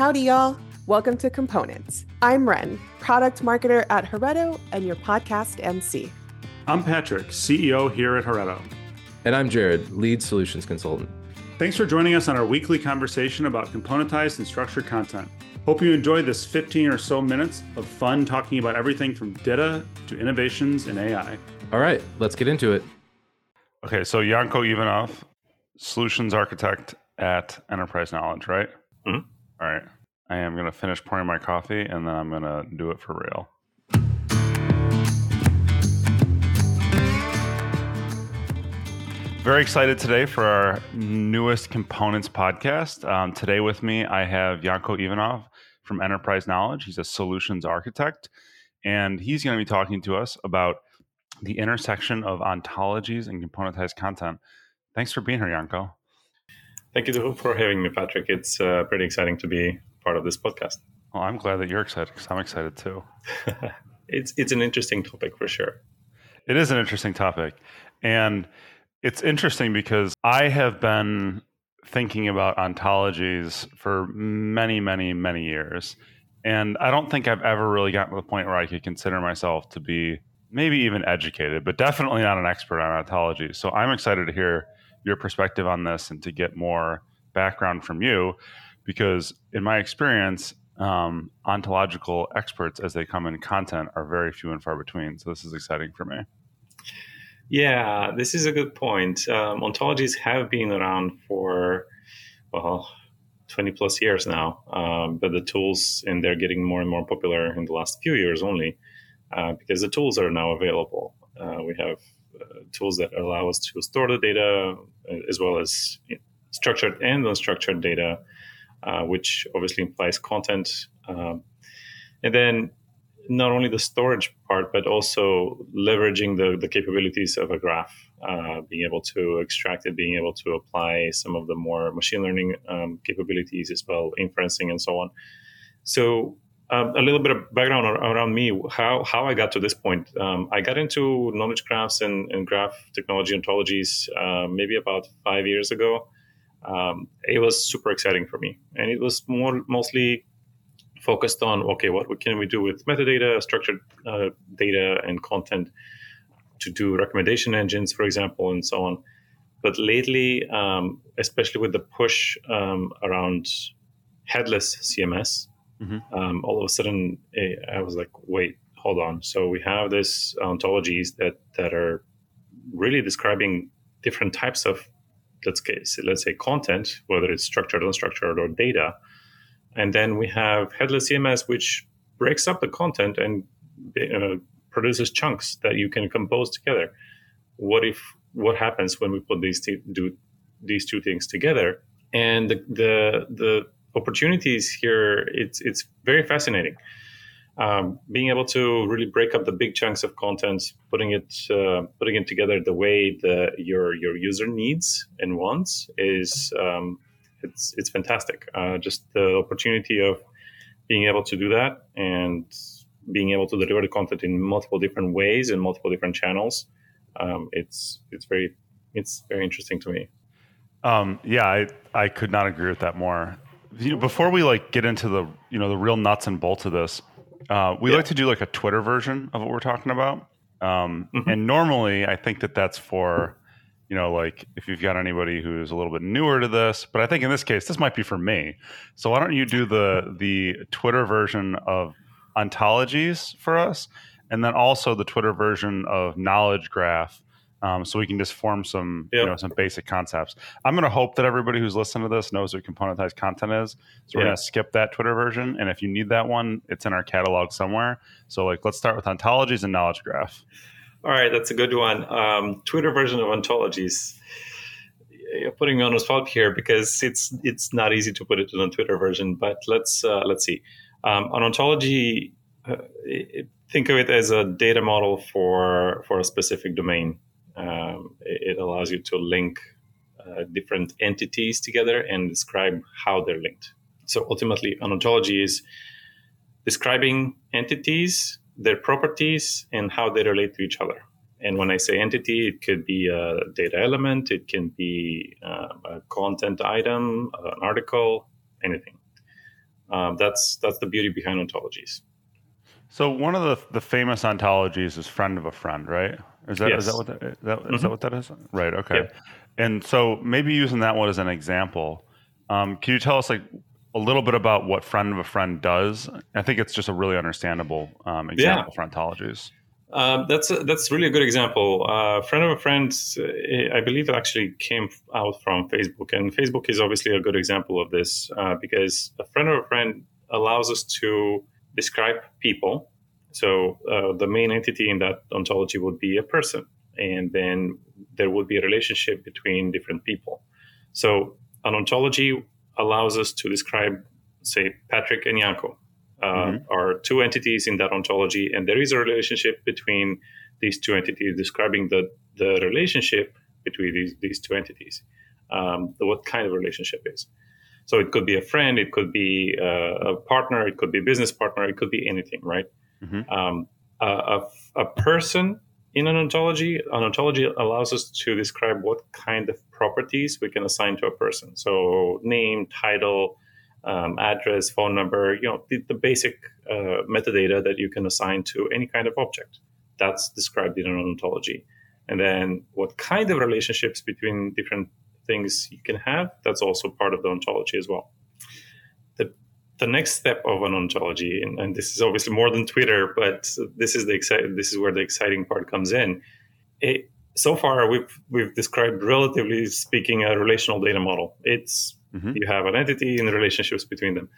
Howdy, y'all. Welcome to Components. I'm Ren, product marketer at Heretto and your podcast MC. I'm Patrick, CEO here at Heretto. And I'm Jared, lead solutions consultant. Thanks for joining us on our weekly conversation about componentized and structured content. Hope you enjoy this 15 or so minutes of fun talking about everything from data to innovations in AI. All right, let's get into it. Okay, so Yanko Ivanov, solutions architect at Enterprise Knowledge, right? Mhm. All right. I am going to finish pouring my coffee and then I'm going to do it for real. Very excited today for our newest components podcast. Um, today with me, I have Yanko Ivanov from Enterprise Knowledge. He's a solutions architect, and he's going to be talking to us about the intersection of ontologies and componentized content. Thanks for being here, Yanko. Thank you for having me, Patrick. It's uh, pretty exciting to be part of this podcast. Well, I'm glad that you're excited because I'm excited too. it's it's an interesting topic for sure. It is an interesting topic. And it's interesting because I have been thinking about ontologies for many, many, many years. And I don't think I've ever really gotten to the point where I could consider myself to be maybe even educated, but definitely not an expert on ontology. So I'm excited to hear your perspective on this and to get more background from you because, in my experience, um, ontological experts as they come in content are very few and far between. So this is exciting for me. Yeah, this is a good point. Um, ontologies have been around for, well, 20 plus years now, um, but the tools, and they're getting more and more popular in the last few years only uh, because the tools are now available. Uh, we have tools that allow us to store the data uh, as well as structured and unstructured data, uh, which obviously implies content. Um, and then not only the storage part, but also leveraging the, the capabilities of a graph, uh, being able to extract it, being able to apply some of the more machine learning um, capabilities as well, inferencing and so on. So um, a little bit of background around me, how, how I got to this point. Um, I got into knowledge graphs and, and graph technology ontologies uh, maybe about five years ago. Um, it was super exciting for me. And it was more mostly focused on okay, what can we do with metadata, structured uh, data, and content to do recommendation engines, for example, and so on. But lately, um, especially with the push um, around headless CMS, mm-hmm. um, all of a sudden eh, I was like, wait, hold on. So we have these ontologies that that are really describing different types of let's say let's say content, whether it's structured, unstructured, or data and then we have headless CMS, which breaks up the content and uh, produces chunks that you can compose together. What if what happens when we put these two, do these two things together? And the, the the opportunities here it's it's very fascinating. Um, being able to really break up the big chunks of content, putting it uh, putting it together the way the your your user needs and wants is um, it's it's fantastic. Uh, just the opportunity of being able to do that and being able to deliver the content in multiple different ways and multiple different channels. Um, it's it's very it's very interesting to me. Um, yeah, I I could not agree with that more. You know, before we like get into the you know the real nuts and bolts of this, uh, we Yeah. like to do like a Twitter version of what we're talking about. Um, Mhm. And normally, I think that that's for you know like if you've got anybody who's a little bit newer to this. But I think in this case, this might be for me. So why don't you do the the Twitter version of ontologies for us, and then also the Twitter version of knowledge graph. Um, so we can just form some, you know, some basic concepts. I'm going to hope that everybody who's listening to this knows what componentized content is. So we're Yeah. going to skip that Twitter version, and if you need that one, it's in our catalog somewhere. So like, let's start with ontologies and knowledge graph. All right, that's a good one. Um, Twitter version of ontologies. You're putting me on the spot here because it's it's not easy to put it in a Twitter version. But let's uh, let's see. Um, an ontology, uh, it, think of it as a data model for for a specific domain. Um, it, allows you to link uh, different entities together and describe how they're linked. So ultimately, an ontology is describing entities their properties and how they relate to each other. And when I say entity, it could be a data element, it can be uh, a content item, an article, anything. Um, that's that's the beauty behind ontologies. So one of the the famous ontologies is friend of a friend, right? Is that is Yes. that what that, is that, is Mhm. that what that is? Right. Okay. Yep. And so maybe using that one as an example, um, can you tell us like a little bit about what friend of a friend does? I think it's just a really understandable um, example for ontologies. Um, that's a, that's really a good example. Uh, friend of a friend, uh, I believe, it actually came out from Facebook, and Facebook is obviously a good example of this uh, because a friend of a friend allows us to describe people. So uh, the main entity in that ontology would be a person, and then there would be a relationship between different people. So an ontology allows us to describe, say, Patrick and Yanko uh, are two entities in that ontology, and there is a relationship between these two entities, describing the, the relationship between these, these two entities, um, the, what kind of relationship is. So it could be a friend, it could be uh, a partner, it could be a business partner, it could be anything, right? Mhm. Um, a, a, a person in an ontology, an ontology allows us to describe what kind of properties we can assign to a person. So name, title, um, address, phone number, you know, the, the basic uh, metadata that you can assign to any kind of object. That's described in an ontology. And then what kind of relationships between different things you can have, that's also part of the ontology as well. The, next step of an ontology, and, and this is obviously more than Twitter, but this is the exci- this is where the exciting part comes in. It, so far, we've we've described, relatively speaking, a relational data model. It's Mhm. you have an entity and the relationships between them.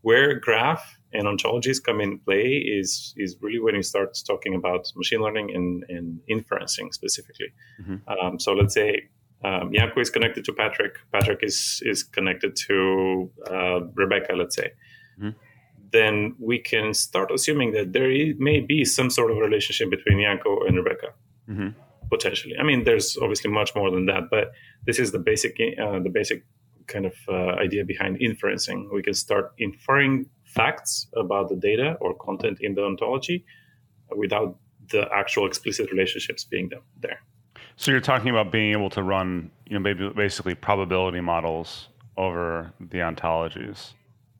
Where graph and ontologies come in play is is really when you start talking about machine learning and, and inferencing specifically. Mhm. Um, so let's say um, Yanko is connected to Patrick. Patrick is is connected to uh, Rebecca. Let's say. Mhm. Then we can start assuming that there may be some sort of relationship between Yanko and Rebecca Mhm. potentially. I mean, there's obviously much more than that, but this is the basic uh, the basic kind of uh, idea behind inferencing. We can start inferring facts about the data or content in the ontology without the actual explicit relationships being there. So you're talking about being able to run, you know, maybe basically probability models over the ontologies.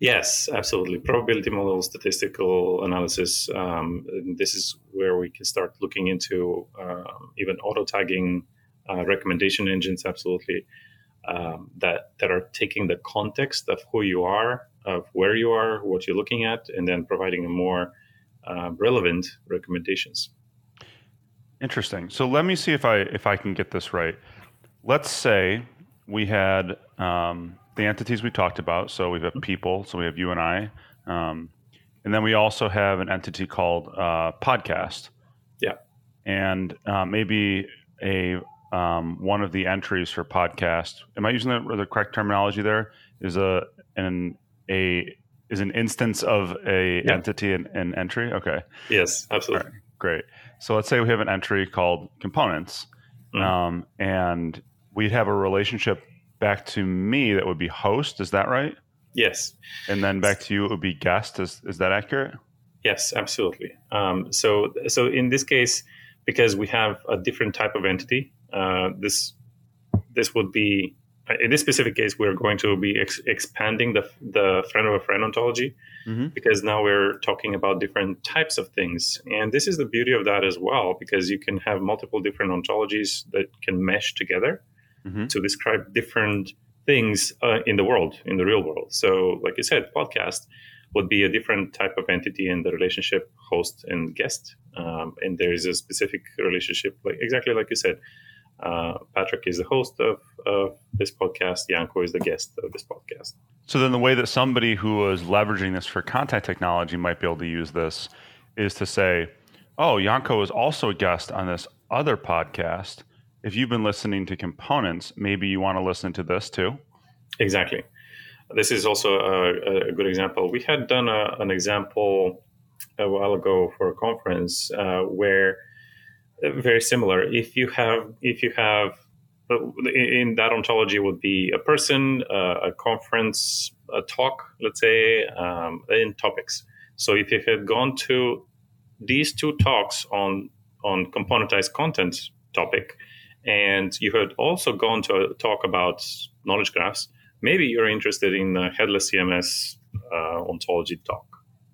Yes, absolutely. Probability model, statistical analysis. Um, this is where we can start looking into um, even auto tagging, uh, recommendation engines. Absolutely, um, that that are taking the context of who you are, of where you are, what you're looking at, and then providing a more uh, relevant recommendations. Interesting. So let me see if I if I can get this right. Let's say we had um, the entities we talked about. So we have people. So we have you and I, um, and then we also have an entity called uh, podcast. Yeah. And uh, maybe a um, one of the entries for podcast. Am I using the, the correct terminology? There is a an a is an instance of a Yeah. entity an, an entry. Okay. Yes, absolutely. Right. Great. So let's say we have an entry called components, Mhm. um, and we'd have a relationship back to me that would be host. Is that right? Yes. And then back to you it would be guest. Is is that accurate? Yes, absolutely. Um, so, so in this case, because we have a different type of entity, uh, this this would be in this specific case we're going to be ex- expanding the the friend of a friend ontology Mhm. because now we're talking about different types of things, and this is the beauty of that as well because you can have multiple different ontologies that can mesh together Mhm. to describe different things uh, in the world, in the real world. So, like you said, podcast would be a different type of entity in the relationship host and guest. Um, and there is a specific relationship, like exactly like you said. Uh, Patrick is the host of, of this podcast. Yanko is the guest of this podcast. So then the way that somebody who is leveraging this for content technology might be able to use this is to say, "Oh, Yanko is also a guest on this other podcast. If you've been listening to components, maybe you want to listen to this too." Exactly. This is also a, a good example. We had done a, an example a while ago for a conference uh, where very similar. If you have, if you have, in that ontology would be a person, uh, a conference, a talk, let's say, um, in topics. So if you had gone to these two talks on on componentized content topic, and you had also gone to talk about knowledge graphs, maybe you're interested in uh, headless CMS uh, ontology talk,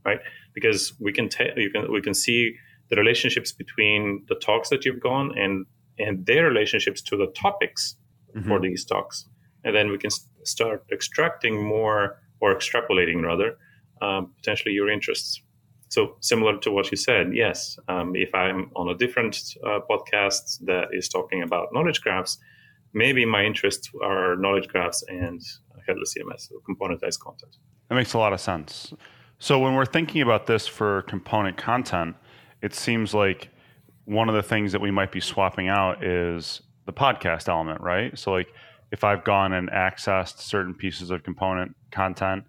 right? Because we can ta- you can we can see the relationships between the talks that you've gone and and their relationships to the topics mm-hmm. for these talks, and then we can start extracting more or extrapolating rather um, potentially your interests. So similar to what you said, yes. Um, if I'm on a different uh, podcast that is talking about knowledge graphs, maybe my interests are knowledge graphs and headless CMS, so componentized content. That makes a lot of sense. So when we're thinking about this for component content, it seems like one of the things that we might be swapping out is the podcast element, right? So like if I've gone and accessed certain pieces of component content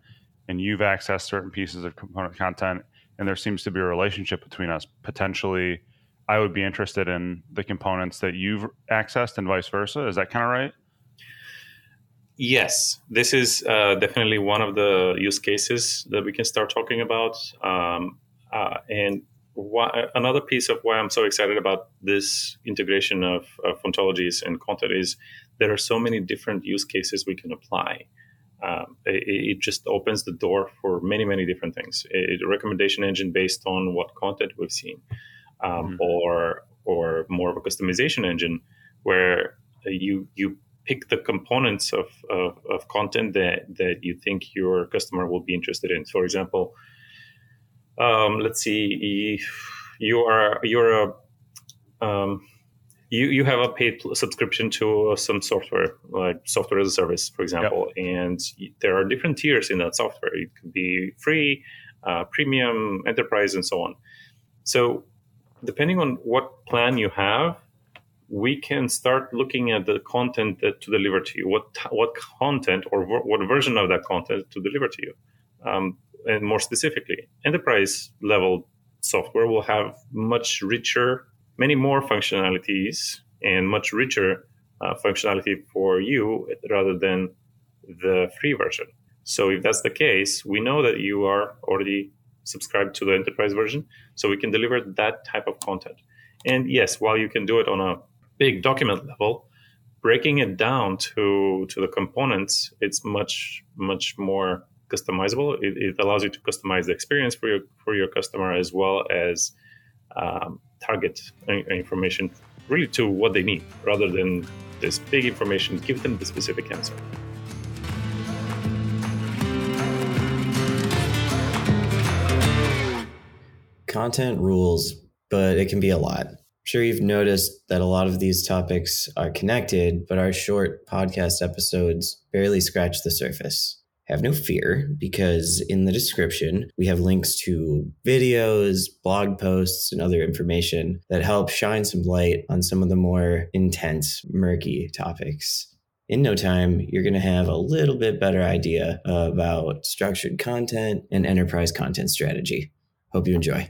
and you've accessed certain pieces of component content and there seems to be a relationship between us potentially i would be interested in the components that you've accessed and vice versa. Is that kind of right? Yes. This is uh, definitely one of the use cases that we can start talking about. Um, uh, and why, another piece of why i'm so excited about this integration of, of ontologies and content is there are so many different use cases we can apply um, it, it, just opens the door for many, many different things. A, recommendation engine based on what content we've seen, um, mm-hmm. or or more of a customization engine where you you pick the components of, of, of, content that, that you think your customer will be interested in. For example, um, let's see, you are you're a um, you you have a paid subscription to some software like software as a service for example yep. and there are different tiers in that software. It could be free uh, premium enterprise and so on. So depending on what plan you have we can start looking at the content that to deliver to you. What what content or what version of that content to deliver to you? Um, and more specifically enterprise level software will have much richer many more functionalities and much richer uh, functionality for you rather than the free version. So if that's the case, we know that you are already subscribed to the enterprise version, so we can deliver that type of content. And yes, while you can do it on a big document level, breaking it down to to the components, it's much much more customizable. It, it allows you to customize the experience for your for your customer as well as um, target information really to what they need rather than this big information. Give them the specific answer. Content rules but it can be a lot. I'm sure you've noticed that a lot of these topics are connected but our short podcast episodes barely scratch the surface have no fear because in the description, we have links to videos, blog posts, and other information that help shine some light on some of the more intense, murky topics. In no time, you're going to have a little bit better idea about structured content and enterprise content strategy. Hope you enjoy.